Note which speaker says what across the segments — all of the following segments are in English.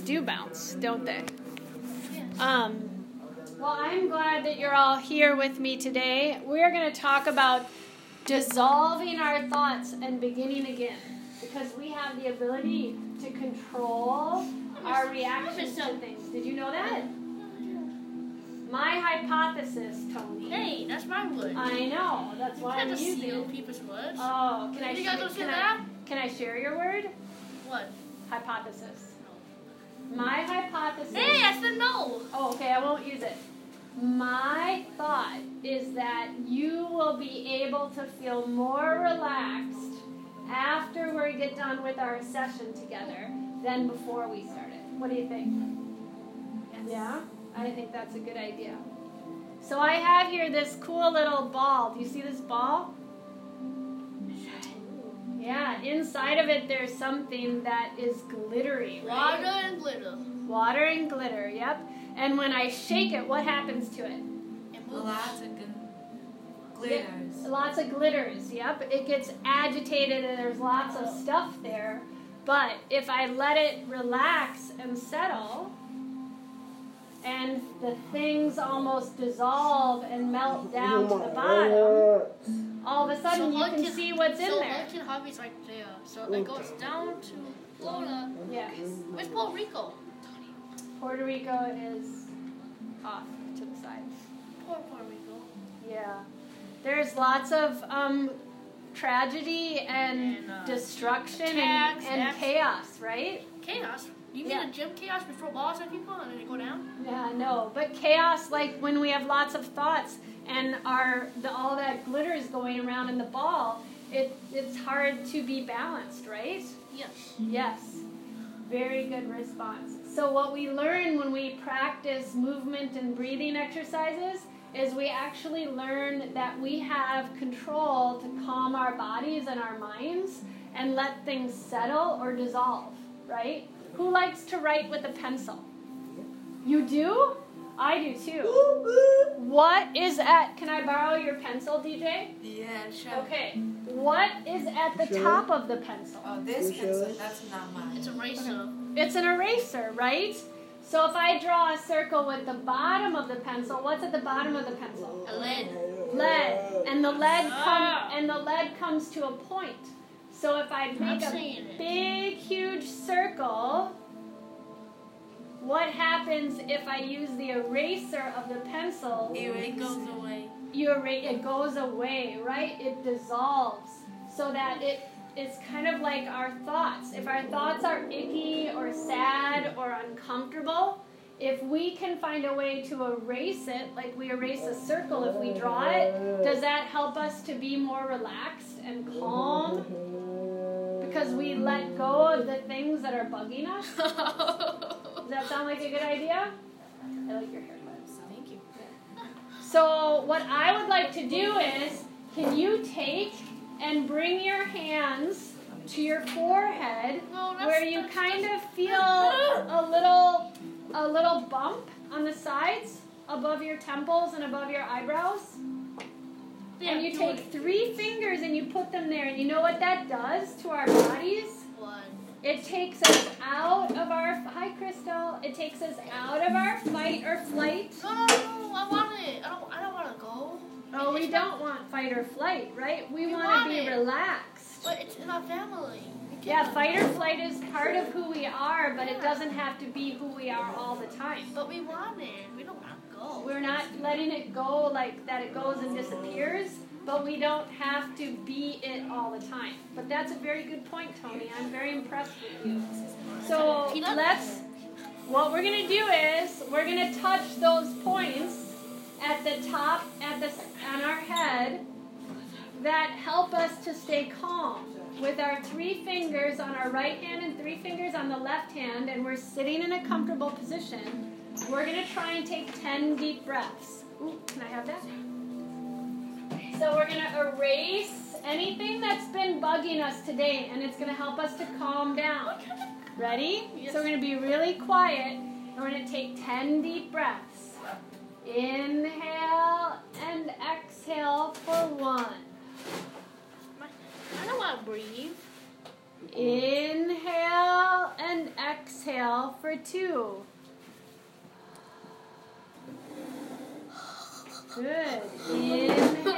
Speaker 1: do bounce, don't they? Um, well, I'm glad that you're all here with me today. We're going to talk about dissolving our thoughts and beginning again because we have the ability to control our reactions to things. Did you know that? My hypothesis, Tony.
Speaker 2: Hey, that's my word.
Speaker 1: I know. That's why I'm using it.
Speaker 2: people's words.
Speaker 1: Oh, can I,
Speaker 2: You
Speaker 1: sh-
Speaker 2: don't
Speaker 1: can, I,
Speaker 2: that?
Speaker 1: can I share your word?
Speaker 2: What?
Speaker 1: Hypothesis. My hypothesis.
Speaker 2: Hey, I said no.
Speaker 1: Oh, okay, I won't use it. My thought is that you will be able to feel more relaxed after we get done with our session together than before we started. What do you think? Yeah? I think that's a good idea. So I have here this cool little ball. Do you see this ball? Yeah, inside of it there's something that is glittery, right?
Speaker 2: Water and glitter.
Speaker 1: Water and glitter, yep. And when I shake it, what happens to it?
Speaker 2: It moves.
Speaker 3: Lots of good glitters.
Speaker 1: Lots of glitters, yep. It gets agitated and there's lots of stuff there. But if I let it relax and settle, and the things almost dissolve and melt down to the bottom, all of a sudden you
Speaker 2: what
Speaker 1: can see what's in
Speaker 2: so
Speaker 1: there.
Speaker 2: what can hobbies right there? So it goes down to Florida.
Speaker 1: Yes.
Speaker 2: Where's Puerto Rico?
Speaker 1: Puerto Rico is off to the side.
Speaker 2: Poor Puerto Rico.
Speaker 1: Yeah. There's lots of um, tragedy and,
Speaker 2: And, uh,
Speaker 1: destruction and,
Speaker 2: attacks,
Speaker 1: and
Speaker 2: acts-
Speaker 1: chaos, right?
Speaker 2: Chaos. You
Speaker 1: Yeah.
Speaker 2: mean a gym chaos before balls at people and then they go down?
Speaker 1: Yeah, no. But chaos, like when we have lots of thoughts and our the, all that glitter is going around in the ball, it, it's hard to be balanced, right?
Speaker 2: Yes.
Speaker 1: Yes. Very good response. So, what we learn when we practice movement and breathing exercises is we actually learn that we have control to calm our bodies and our minds and let things settle or dissolve, right? Who likes to write with a pencil? You do? I do too. What is at, can I borrow your pencil, DJ?
Speaker 3: Yeah, sure.
Speaker 1: Okay. What is at the top of the pencil?
Speaker 3: Oh, this pencil, that's not mine.
Speaker 2: It's a racer.
Speaker 1: It's an eraser, right? So if I draw a circle with the bottom of the pencil, what's at the bottom of the pencil?
Speaker 2: A lead.
Speaker 1: Lead. And the lead come
Speaker 2: Ah.
Speaker 1: and the lead comes to a point. So if I
Speaker 2: I'm
Speaker 1: make a
Speaker 2: seeing it.
Speaker 1: big huge circle, what happens if I use the eraser of the pencil?
Speaker 2: It goes away.
Speaker 1: you erase, it goes away, right? It dissolves so that it is kind of like our thoughts. If our thoughts are icky or sad or uncomfortable, if we can find a way to erase it, like we erase a circle if we draw it, does that help us to be more relaxed and calm? Because we let go of the things that are bugging us? Does that sound like a good idea? I like your haircut.
Speaker 3: Thank you.
Speaker 1: So, what I would like to do is can you take and bring your hands to your forehead
Speaker 2: oh, No,
Speaker 1: where you kind of feel a little a little bump on the sides above your temples and above your eyebrows?
Speaker 2: Yeah,
Speaker 1: and you take three fingers and you put them there and you know what that does to our bodies? It takes us out of our hi Crystal. It takes us out of our fight or flight.
Speaker 2: No, no, no, I want it. I don't, I don't want to go.
Speaker 1: Oh, we don't want fight or flight, right? We,
Speaker 2: We
Speaker 1: want to be
Speaker 2: it.
Speaker 1: relaxed.
Speaker 2: But it's in our family.
Speaker 1: Yeah, fight or flight is part of who we are, but it doesn't have to be who we are all the time.
Speaker 2: But we want it. We don't want to go.
Speaker 1: We're not letting it go like that it goes and disappears, but we don't have to be it all the time. But that's a very good point, Tony. I'm very impressed with you. So let's, what we're going to do is we're going to touch those points at the top, at the, on our head that help us to stay calm. With our three fingers on our right hand and three fingers on the left hand, and we're sitting in a comfortable position, we're going to try and take 10 deep breaths. Ooh, can I have that? So we're going to erase anything that's been bugging us today, and it's going to help us to calm down. Ready?
Speaker 2: Yes.
Speaker 1: So we're going to be really quiet, and we're going to take 10 deep breaths. Inhale and exhale for one.
Speaker 2: I don't want to breathe.
Speaker 1: Inhale and exhale for two. Good. Inhale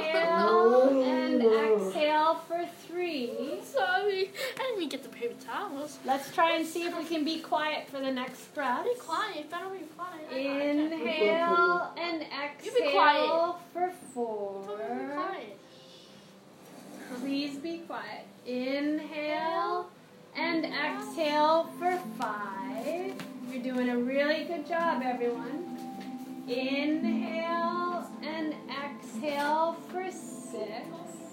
Speaker 1: three.
Speaker 2: Sorry. I didn't even get the paper towels.
Speaker 1: Let's try and see if we can be quiet for the next breath.
Speaker 2: Be quiet. Better be quiet.
Speaker 1: Inhale and
Speaker 2: You be quiet.
Speaker 1: exhale for
Speaker 2: Be
Speaker 1: four.
Speaker 2: quiet.
Speaker 1: Please be quiet. Inhale and exhale for five. You're doing a really good job, everyone. Inhale and exhale for six.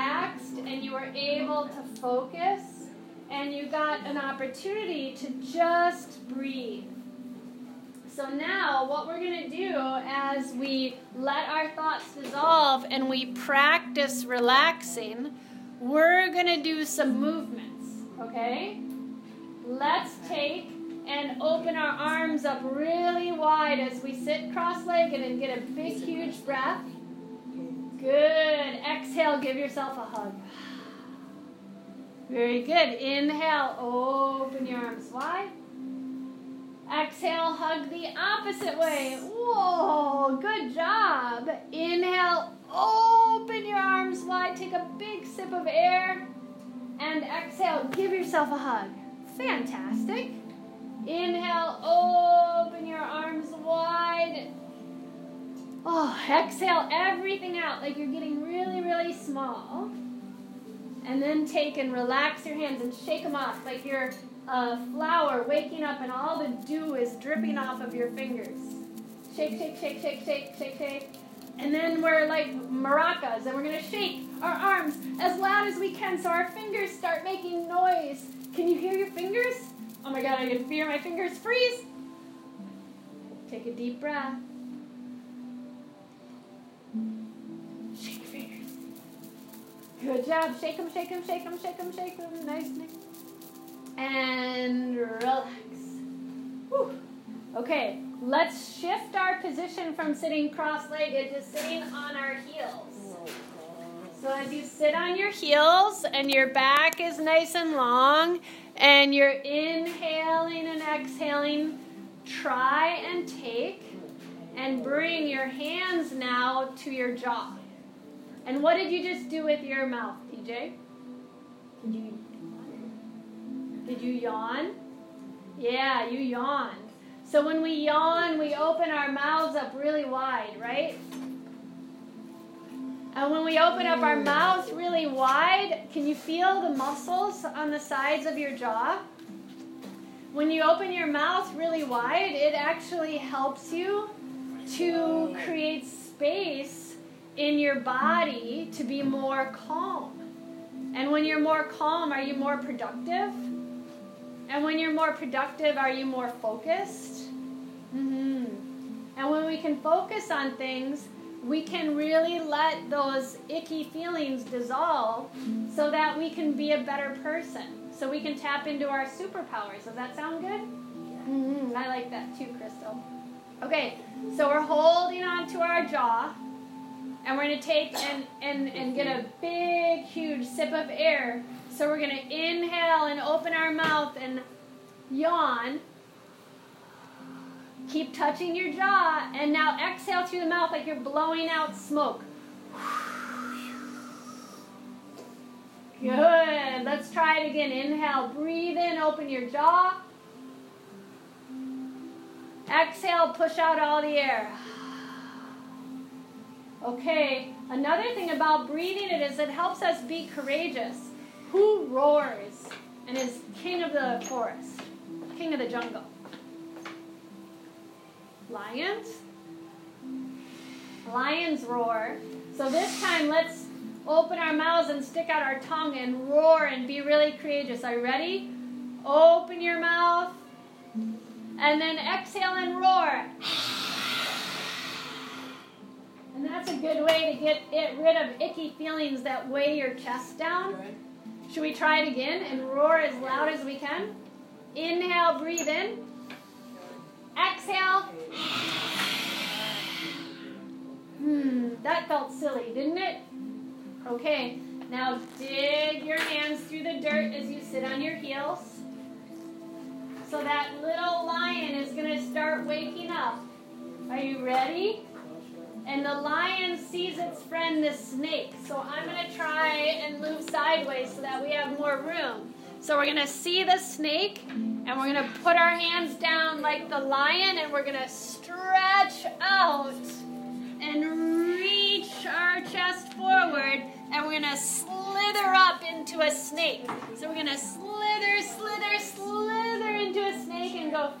Speaker 1: Relaxed, and you were able to focus, and you got an opportunity to just breathe. So now, what we're going to do as we let our thoughts dissolve and we practice relaxing, we're going to do some movements, okay? Let's take and open our arms up really wide as we sit cross legged and get a big, huge breath. Good. Exhale, give yourself a hug. Very good. Inhale, open your arms wide. Exhale, hug the opposite way. Whoa, good job. Inhale, open your arms wide. Take a big sip of air. And exhale, give yourself a hug. Fantastic. Inhale, open your arms wide. Oh, exhale everything out like you're getting really, really small. And then take and relax your hands and shake them off like you're a flower waking up and all the dew is dripping off of your fingers. Shake, shake, shake, shake, shake, shake, shake. And then we're like maracas and we're going to shake our arms as loud as we can so our fingers start making noise. Can you hear your fingers? Oh my god, I can feel my fingers freeze. Take a deep breath. Good job. Shake them, shake them, shake them, shake them, shake them. Nice, nice. And relax. Whew. Okay, let's shift our position from sitting cross legged to sitting on our heels. So as you sit on your heels and your back is nice and long and you're inhaling and exhaling, try and take and bring your hands now to your jaw. And what did you just do with your mouth, DJ? Did you did you yawn? Yeah, you yawned. So when we yawn, we open our mouths up really wide, right? And when we open up our mouths really wide, can you feel the muscles on the sides of your jaw? When you open your mouth really wide, it actually helps you to create space in your body to be more calm. And when you're more calm, are you more productive? And when you're more productive, are you more focused? hmm And when we can focus on things, we can really let those icky feelings dissolve so that we can be a better person. So we can tap into our superpowers. Does that sound good? hmm I like that too, Crystal. Okay, so we're holding on to our jaw. And we're going to take and, and, and get a big, huge sip of air. So we're going to inhale and open our mouth and yawn. Keep touching your jaw. And now exhale through the mouth like you're blowing out smoke. Good. Let's try it again. Inhale, breathe in, open your jaw. Exhale, push out all the air. Okay, another thing about breathing it is it helps us be courageous. Who roars and is king of the forest, king of the jungle? Lions? Lions roar. So this time let's open our mouths and stick out our tongue and roar and be really courageous. Are you ready? Open your mouth and then exhale and roar. And that's a good way to get it, rid of icky feelings that weigh your chest down. Should we try it again and roar as loud as we can? Inhale, breathe in. Exhale. Hmm, that felt silly, didn't it? Okay, now dig your hands through the dirt as you sit on your heels. So that little lion is going to start waking up. Are you ready? And the lion sees its friend, the snake. So I'm going to try and move sideways so that we have more room. So we're going to see the snake and we're going to put our hands down like the lion and we're going to stretch out and reach our chest forward and we're going to slither up into a snake. So we're going to slither, slither, slither into a snake and go.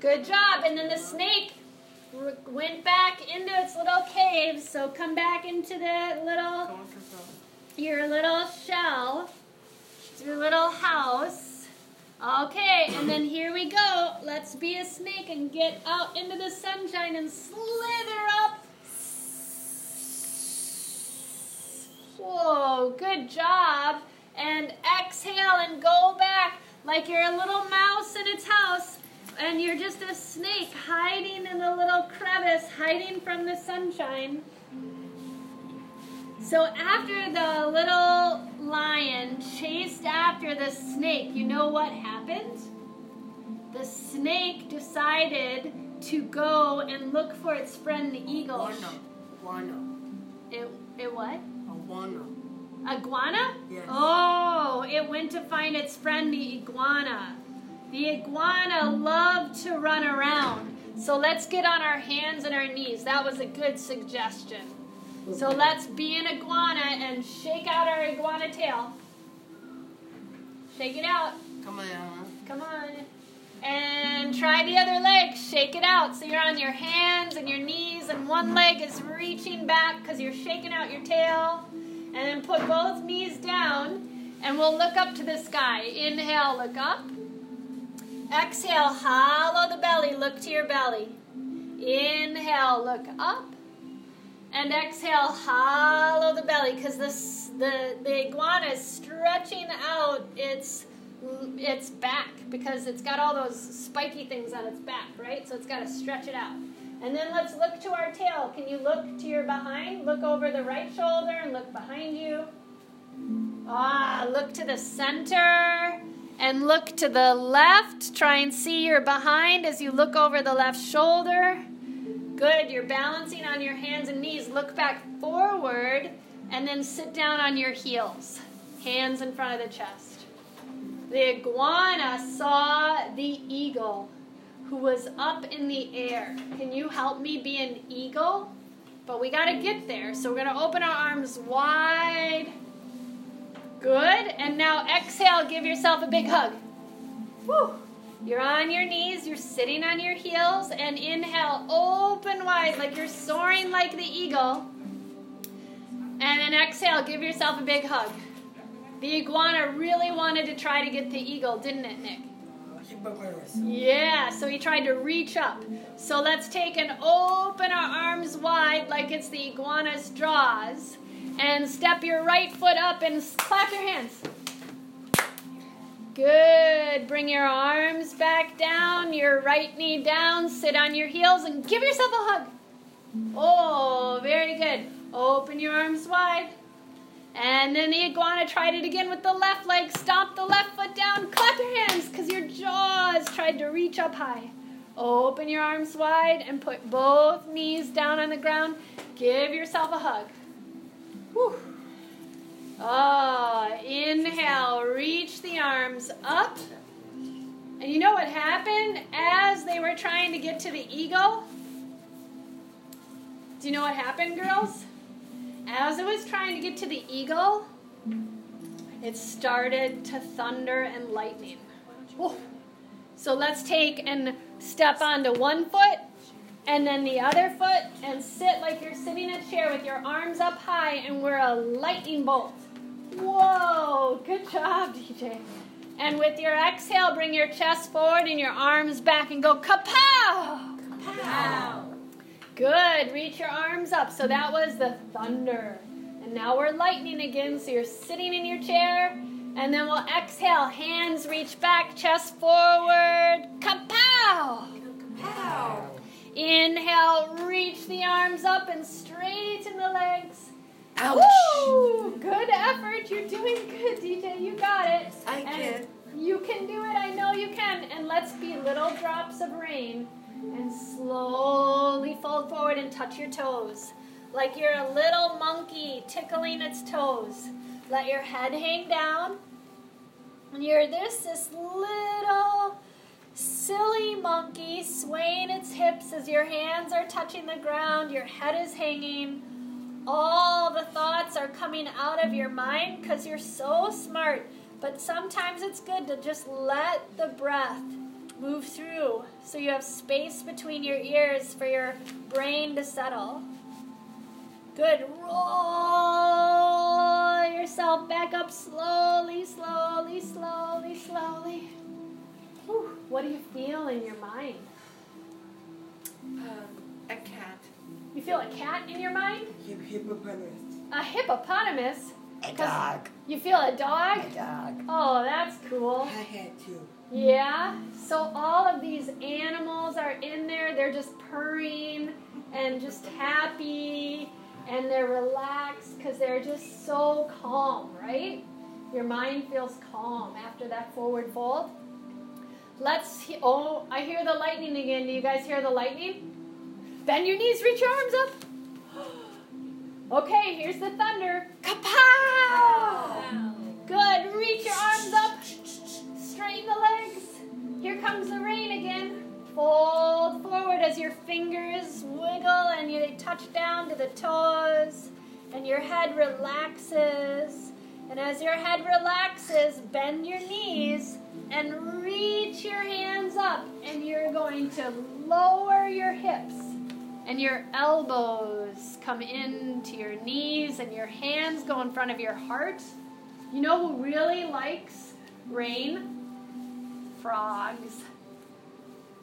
Speaker 1: Good job. And then the snake went back into its little cave. So come back into the little, your little shell, your little house. Okay, and then here we go. Let's be a snake and get out into the sunshine and slither up. Whoa, good job. And exhale and go back like you're a little mouse in its house and you're just a snake hiding in a little crevice, hiding from the sunshine. So after the little lion chased after the snake, you know what happened? The snake decided to go and look for its friend the eagle.
Speaker 4: Guano. Guano.
Speaker 1: It, it what?
Speaker 4: A guano.
Speaker 1: Iguana?
Speaker 4: Yes.
Speaker 1: Oh, it went to find its friend the iguana. The iguana loved to run around. So let's get on our hands and our knees. That was a good suggestion. So let's be an iguana and shake out our iguana tail. Shake it out.
Speaker 4: Come on.
Speaker 1: Come on. And try the other leg. Shake it out. So you're on your hands and your knees, and one leg is reaching back because you're shaking out your tail. And then put both knees down, and we'll look up to the sky. Inhale, look up. Exhale, hollow the belly, look to your belly. Inhale, look up. And exhale, hollow the belly because the, the, iguana is stretching out its, its back because it's got all those spiky things on its back, right? So it's got to stretch it out. And then let's look to our tail. Can you look to your behind? Look over the right shoulder and look behind you. Ah, look to the center and look to the left. Try and see your behind as you look over the left shoulder. Good. You're balancing on your hands and knees. Look back forward and then sit down on your heels. Hands in front of the chest. The iguana saw the eagle who was up in the air. Can you help me be an eagle? But we got to get there. So we're going to open our arms wide. Good. And now exhale, give yourself a big hug. Woo. You're on your knees, you're sitting on your heels, and inhale, open wide like you're soaring like the eagle. And then exhale, give yourself a big hug. The iguana really wanted to try to get the eagle, didn't it, Nick? Yeah, so he tried to reach up. So let's take and open our arms wide like it's the iguana's jaws. And step your right foot up and clap your hands. Good. Bring your arms back down, your right knee down, sit on your heels, and give yourself a hug. Oh, very good. Open your arms wide. And then the iguana tried it again with the left leg. Stomp the left foot down. Clap your hands because your jaws tried to reach up high. Open your arms wide and put both knees down on the ground. Give yourself a hug. Ah, inhale, reach the arms up. And you know what happened as they were trying to get to the eagle? Do you know what happened, girls? As it was trying to get to the eagle, it started to thunder and lightning. Whoa. So let's take and step onto one foot and then the other foot and sit like you're sitting in a chair with your arms up high and we're a lightning bolt. Whoa, good job, DJ. And with your exhale, bring your chest forward and your arms back and go kapow!
Speaker 3: Wow.
Speaker 1: Good. Reach your arms up. So that was the thunder. And now we're lightning again. So you're sitting in your chair. And then we'll exhale. Hands reach back, chest forward. Kapow!
Speaker 3: Wow.
Speaker 1: Inhale, reach the arms up and straighten the legs.
Speaker 4: Ouch.
Speaker 1: Woo! Good effort. You're doing good, DJ. You got it.
Speaker 3: I
Speaker 1: And
Speaker 3: can.
Speaker 1: You can do it. I know you can. And let's be little drops of rain and slowly fold forward and touch your toes. Like you're a little monkey tickling its toes. Let your head hang down. And you're this this little silly monkey swaying its hips as your hands are touching the ground, your head is hanging. All the thoughts are coming out of your mind because you're so smart. But sometimes it's good to just let the breath move through so you have space between your ears for your brain to settle. Good. Roll yourself back up slowly, slowly, slowly, slowly. Whew. What do you feel in your mind?
Speaker 3: Um, a cat.
Speaker 1: You feel a cat in your mind?
Speaker 5: Hip- hippopotamus.
Speaker 1: A hippopotamus?
Speaker 5: A
Speaker 1: 'Cause
Speaker 5: dog.
Speaker 1: You feel a dog?
Speaker 5: A dog.
Speaker 1: Oh, that's cool.
Speaker 5: I had two.
Speaker 1: Yeah. So all of these animals are in there. They're just purring and just happy and they're relaxed because they're just so calm, right? Your mind feels calm after that forward fold. Let's. He- oh, I hear the lightning again. Do you guys hear the lightning? Bend your knees. Reach your arms up. Okay, here's the thunder. Kapow! Good. Reach your arms up. Straighten the legs. Here comes the rain again. Fold forward as your fingers wiggle and you touch down to the toes, and your head relaxes. And as your head relaxes, bend your knees and reach your hands up, and you're going to lower your hips and your elbows come into your knees and your hands go in front of your heart. You know who really likes rain? Frogs.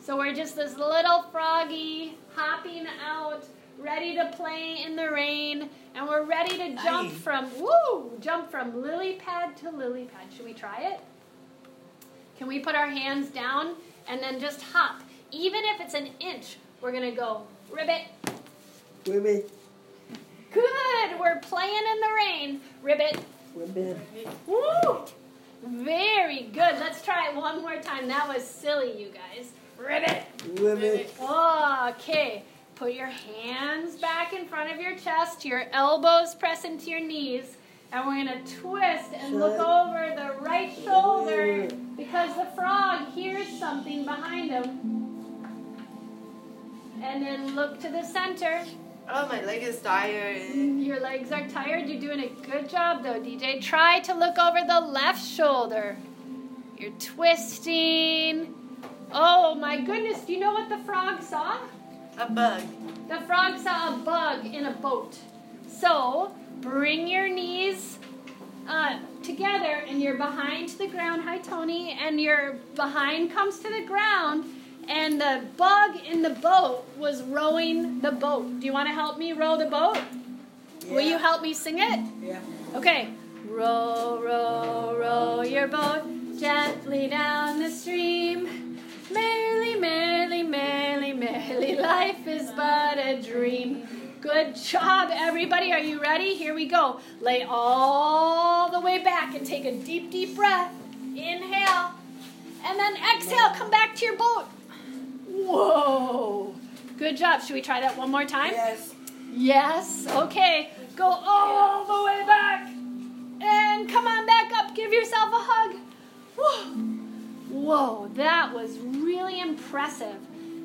Speaker 1: So we're just this little froggy hopping out, ready to play in the rain, and we're ready to jump
Speaker 5: Aye.
Speaker 1: from woo, jump from lily pad to lily pad. Should we try it? Can we put our hands down and then just hop? Even if it's an inch, we're gonna go ribbit.
Speaker 5: Ribbit.
Speaker 1: Good. We're playing in the rain. Ribbit.
Speaker 5: Women.
Speaker 1: Woo! Very good. Let's try it one more time. That was silly, you guys. Ribbit.
Speaker 5: Ribbit.
Speaker 1: Okay. Put your hands back in front of your chest, your elbows press into your knees, and we're going to twist and look over the right shoulder because the frog hears something behind him. And then look to the center.
Speaker 3: Oh, my leg is tired.
Speaker 1: Your legs are tired. You're doing a good job, though, DJ. Try to look over the left shoulder. You're twisting. Oh, my goodness. Do you know what the frog saw?
Speaker 3: A bug.
Speaker 1: The frog saw a bug in a boat. So, bring your knees uh, together and you're behind to the ground. Hi, Tony. And your behind comes to the ground. And the bug in the boat was rowing the boat. Do you want to help me row the boat? Will you help me sing it?
Speaker 5: Yeah.
Speaker 1: Okay. Row, row, row your boat gently down the stream. Merrily, merrily, merrily, merrily, life is but a dream. Good job, everybody. Are you ready? Here we go. Lay all the way back and take a deep, deep breath. Inhale. And then exhale. Come back to your boat. Whoa. Good job. Should we try that one more time?
Speaker 5: Yes.
Speaker 1: Yes. Okay. Go all the way back. And come on back up. Give yourself a hug. Whoa. Whoa. That was really impressive.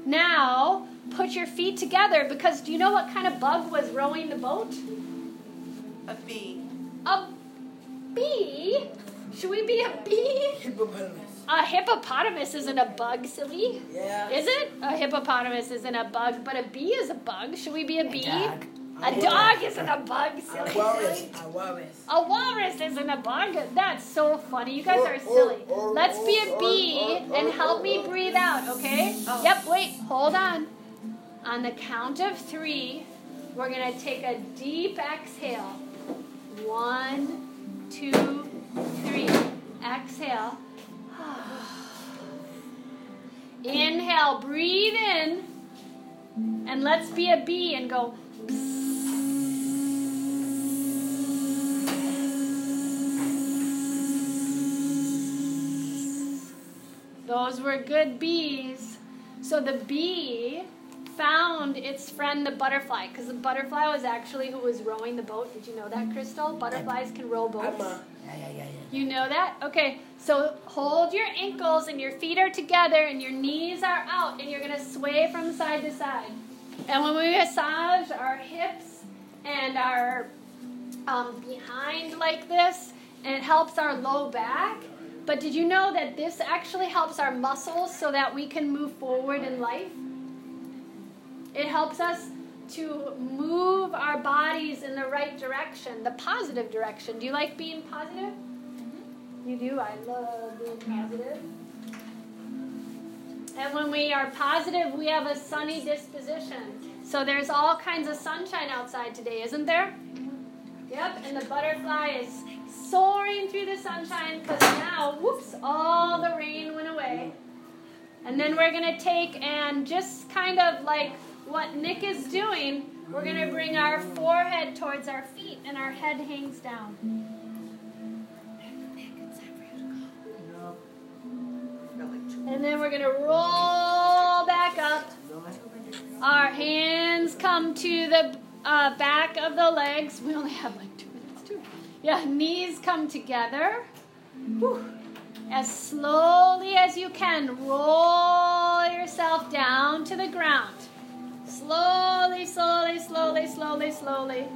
Speaker 1: Now, put your feet together because do you know what kind of bug was rowing the boat?
Speaker 3: A bee.
Speaker 1: A bee? Should we be a bee?
Speaker 5: Hippopotamus.
Speaker 1: A hippopotamus isn't a bug, silly.
Speaker 5: Yeah.
Speaker 1: Is it? A hippopotamus isn't a bug, but a bee is a bug. Should we be a bee?
Speaker 5: dog.
Speaker 1: A dog isn't a bug,
Speaker 5: A
Speaker 1: silly.
Speaker 5: walrus.
Speaker 1: silly.
Speaker 5: A walrus.
Speaker 1: A walrus isn't a bug. That's so funny. You guys oh, are silly. Oh, oh, Let's be a bee and help me breathe out, okay? Yep, wait, hold on. On the count of three, we're going to take a deep exhale. One, two, three. Exhale. Inhale, breathe in. And let's be a bee and go. Those were good bees. So the bee found its friend the butterfly because the butterfly was actually who was rowing the boat. Did you know that, Crystal? Butterflies can row boats.
Speaker 5: Yeah, yeah, yeah, yeah.
Speaker 1: You know that? Okay, so hold your ankles and your feet are together and your knees are out and you're going to sway from side to side. And when we massage our hips and our um, behind like this, and it helps our low back. But did you know that this actually helps our muscles so that we can move forward in life? It helps us to move our bodies in the right direction, the positive direction. Do you like being positive? Mm-hmm. You do? I love being positive. And when we are positive, we have a sunny disposition. So there's all kinds of sunshine outside today, isn't there? Mm-hmm. Yep, and the butterfly is soaring through the sunshine because now, whoops, all the rain went away. And then we're going to take and just kind of like what Nick is doing, we're going to bring our forehead towards our feet and our head hangs down. And then we're going to roll back up. Our hands come to the uh, back of the legs. We only have like two minutes too. Yeah, knees come together. Whew. As slowly as you can, roll yourself down to the ground. Slowly, slowly, slowly, slowly, slowly.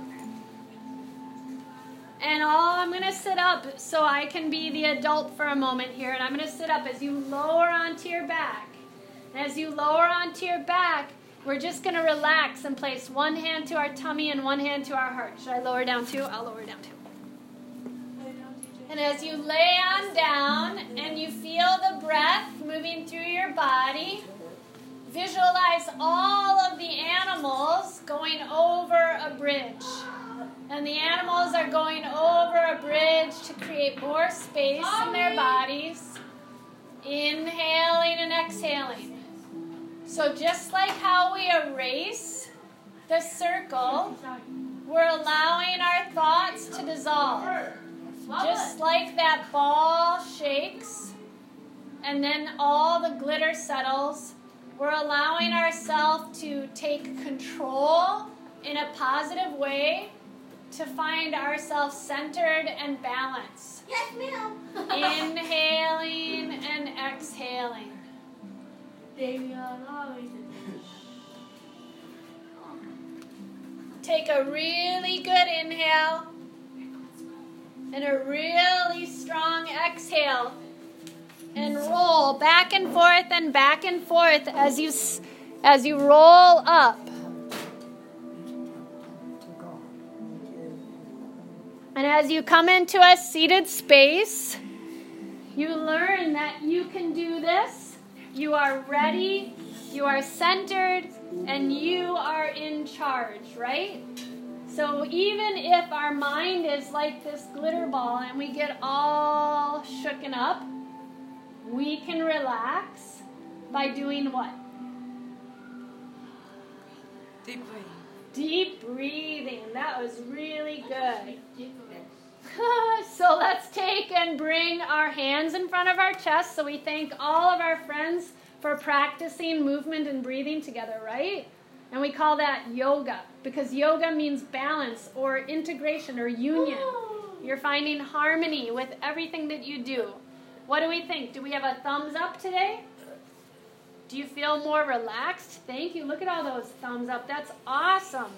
Speaker 1: And all I'm going to sit up so I can be the adult for a moment here. And I'm going to sit up as you lower onto your back. And as you lower onto your back, we're just going to relax and place one hand to our tummy and one hand to our heart. Should I lower down too? I'll lower down too. And as you lay on down and you feel the breath moving through your body, visualize all of the animals going over a bridge. And the animals are going over a bridge to create more space in their bodies, inhaling and exhaling. So, just like how we erase the circle, we're allowing our thoughts to dissolve. Just like that ball shakes and then all the glitter settles, we're allowing ourselves to take control in a positive way to find ourselves centered and balanced.
Speaker 2: Yes, ma'am.
Speaker 1: Inhaling and exhaling. Take a really good inhale and a really strong exhale. And roll back and forth and back and forth as you as you roll up. And as you come into a seated space, you learn that you can do this. You are ready, you are centered, and you are in charge, right? So even if our mind is like this glitter ball and we get all shooken up, we can relax by doing what?
Speaker 3: Deep breath.
Speaker 1: Deep breathing. That was really good. so let's take and bring our hands in front of our chest so we thank all of our friends for practicing movement and breathing together, right? And we call that yoga because yoga means balance or integration or union. You're finding harmony with everything that you do. What do we think? Do we have a thumbs up today? Do you feel more relaxed? Thank you. Look at all those thumbs up. That's awesome.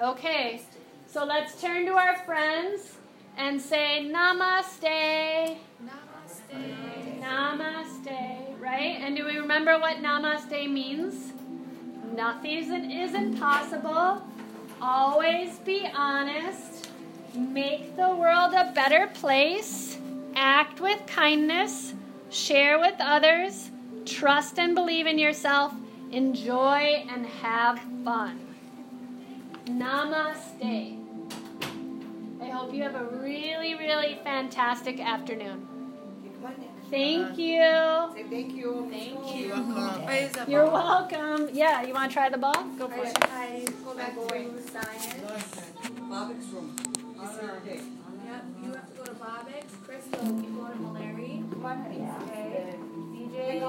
Speaker 1: Okay, so let's turn to our friends and say namaste.
Speaker 2: Namaste.
Speaker 1: Namaste, right? And do we remember what namaste means? Nothing is, impossible. Always be honest. Make the world a better place. Act with kindness. Share with others. Trust and believe in yourself. Enjoy and have fun. Namaste. I hope you have a really, really fantastic afternoon. Thank you.
Speaker 6: Say thank you.
Speaker 2: Thank you.
Speaker 4: Welcome.
Speaker 1: You're welcome. Yeah, you want to try the ball? Go for it.
Speaker 6: Hi, go back to science.
Speaker 5: Bobbitt's room.
Speaker 6: Yep, you have to go to Bobbitt's. Crystal, you go to Mallory. Come on, honey. Okay. DJ.